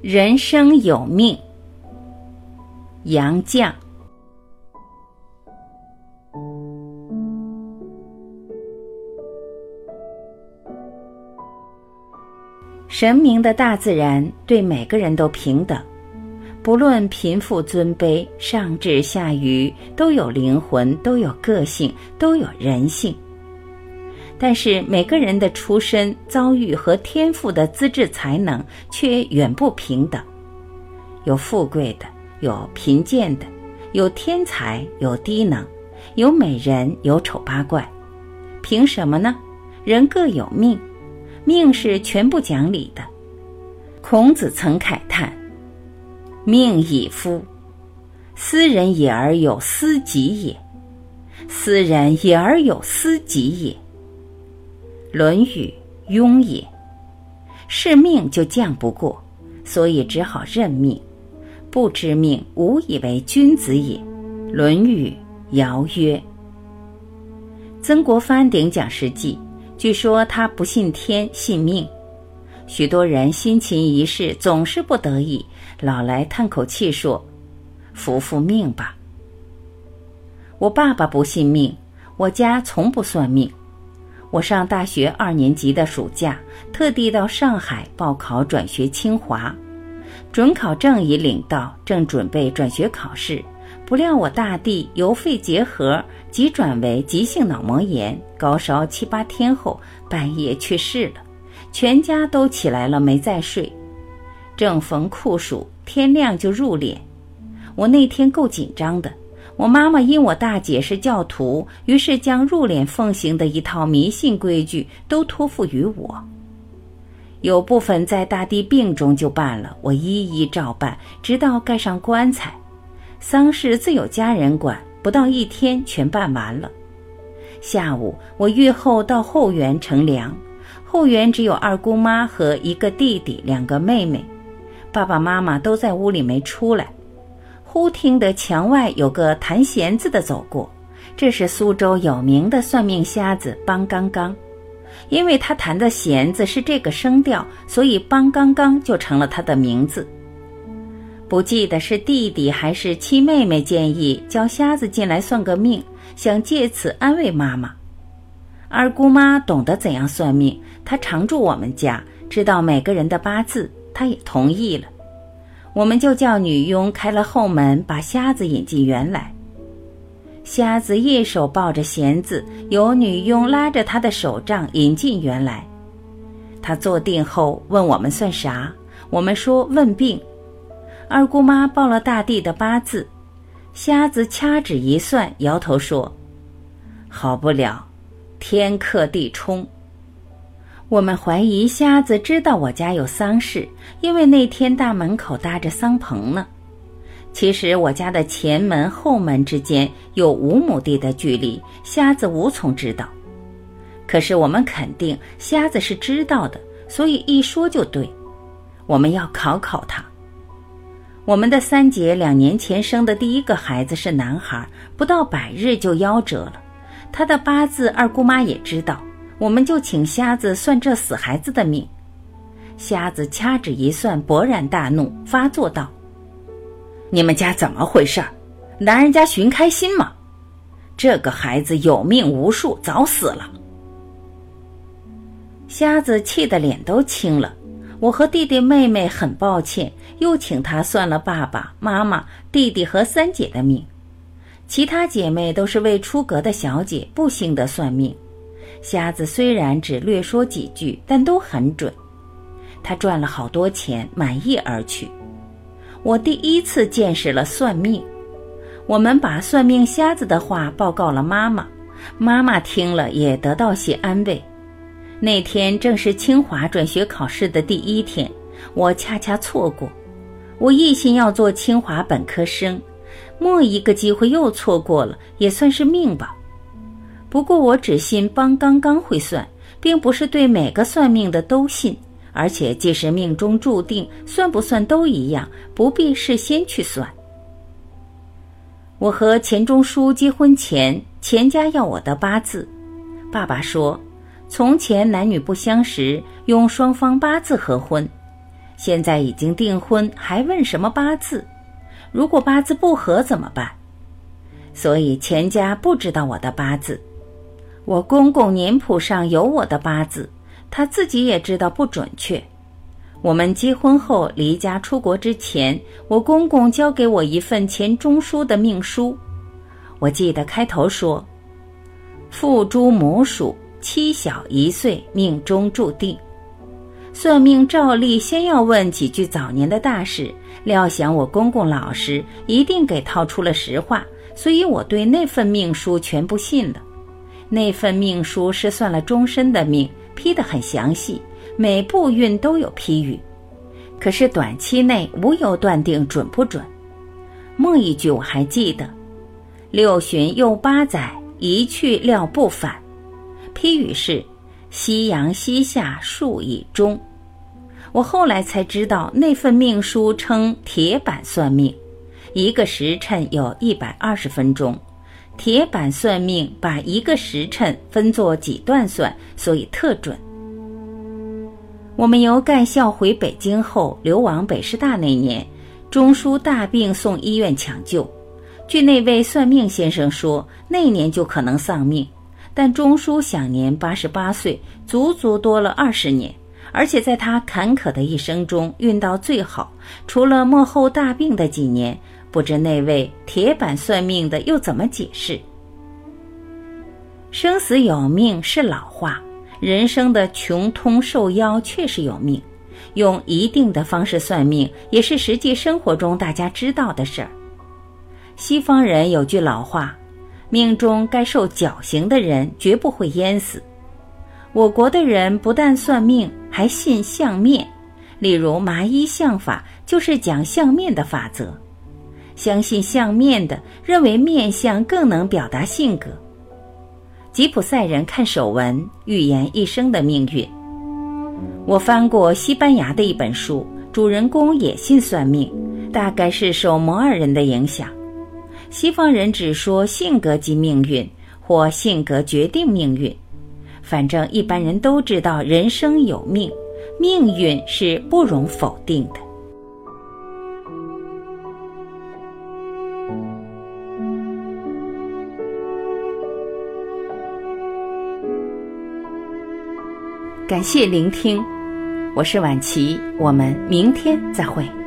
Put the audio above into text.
人生有命，杨绛。神明的大自然对每个人都平等，不论贫富尊卑，上至下愚，都有灵魂，都有个性，都有人性。但是每个人的出身、遭遇和天赋的资质才能却远不平等，有富贵的，有贫贱的，有天才，有低能，有美人，有丑八怪。凭什么呢？人各有命。命是全部讲理的。孔子曾慨叹：“命以夫，斯人也而有斯己也；斯人也而有斯己也。”《论语·庸也》。是命就犟不过，所以只好认命。不知命，无以为君子也。《论语·尧曰》。曾国藩顶讲实际。据说他不信天，信命。许多人辛勤一世，总是不得已，老来叹口气说：“服服命吧。”我爸爸不信命，我家从不算命。我上大学二年级的暑假，特地到上海报考转学清华，准考证已领到，正准备转学考试。不料我大弟由肺结核急转为急性脑膜炎，高烧七八天后半夜去世了，全家都起来了没再睡。正逢酷暑，天亮就入殓。我那天够紧张的。我妈妈因我大姐是教徒，于是将入殓奉行的一套迷信规矩都托付于我。有部分在大弟病中就办了，我一一照办，直到盖上棺材。丧事自有家人管，不到一天全办完了。下午我愈后到后园乘凉，后园只有二姑妈和一个弟弟，两个妹妹，爸爸妈妈都在屋里没出来。忽听得墙外有个弹弦子的走过，这是苏州有名的算命瞎子邦刚刚，因为他弹的弦子是这个声调，所以邦刚刚就成了他的名字。不记得是弟弟还是亲妹妹建议叫瞎子进来算个命，想借此安慰妈妈。二姑妈懂得怎样算命，她常住我们家，知道每个人的八字，她也同意了。我们就叫女佣开了后门，把瞎子引进园来。瞎子一手抱着弦子，由女佣拉着他的手杖引进园来。他坐定后问我们算啥，我们说问病。二姑妈报了大地的八字，瞎子掐指一算，摇头说：“好不了，天克地冲。”我们怀疑瞎子知道我家有丧事，因为那天大门口搭着丧棚呢。其实我家的前门后门之间有五亩地的距离，瞎子无从知道。可是我们肯定瞎子是知道的，所以一说就对。我们要考考他。我们的三姐两年前生的第一个孩子是男孩，不到百日就夭折了。他的八字二姑妈也知道，我们就请瞎子算这死孩子的命。瞎子掐指一算，勃然大怒，发作道：“你们家怎么回事？男人家寻开心吗？这个孩子有命无数，早死了。”瞎子气得脸都青了。我和弟弟妹妹很抱歉，又请他算了爸爸妈妈、弟弟和三姐的命。其他姐妹都是未出阁的小姐，不兴得算命。瞎子虽然只略说几句，但都很准。他赚了好多钱，满意而去。我第一次见识了算命。我们把算命瞎子的话报告了妈妈，妈妈听了也得到些安慰。那天正是清华转学考试的第一天，我恰恰错过。我一心要做清华本科生，莫一个机会又错过了，也算是命吧。不过我只信帮刚刚会算，并不是对每个算命的都信。而且既是命中注定，算不算都一样，不必事先去算。我和钱钟书结婚前，钱家要我的八字，爸爸说。从前男女不相识，用双方八字合婚。现在已经订婚，还问什么八字？如果八字不合怎么办？所以钱家不知道我的八字。我公公年谱上有我的八字，他自己也知道不准确。我们结婚后离家出国之前，我公公交给我一份钱钟书的命书。我记得开头说：“父诸母属，妻小一岁，命中注定。”算命照例先要问几句早年的大事，料想我公公老实，一定给套出了实话，所以我对那份命书全不信了。那份命书是算了终身的命，批得很详细，每步运都有批语，可是短期内无由断定准不准。末一句我还记得：“六旬又八载，一去料不返。”批语是：“夕阳西下，树已中。”我后来才知道，那份命书称铁板算命，一个时辰有一百二十分钟，铁板算命把一个时辰分作几段算，所以特准。我们由干校回北京后，流亡北师大那年，钟书大病送医院抢救，据那位算命先生说，那年就可能丧命，但钟书享年八十八岁，足足多了二十年。而且在他坎坷的一生中，运到最好，除了幕后大病的几年，不知那位铁板算命的又怎么解释？生死有命是老话，人生的穷通受夭确实有命，用一定的方式算命，也是实际生活中大家知道的事儿。西方人有句老话：“命中该受绞刑的人，绝不会淹死。”我国的人不但算命，还信相面。例如麻衣相法，就是讲相面的法则。相信相面的，认为面相更能表达性格。吉普赛人看手纹，预言一生的命运。我翻过西班牙的一本书，主人公也信算命，大概是受摩尔人的影响。西方人只说性格即命运，或性格决定命运。反正一般人都知道，人生有命，命运是不容否定的。感谢聆听，我是晚琪，我们明天再会。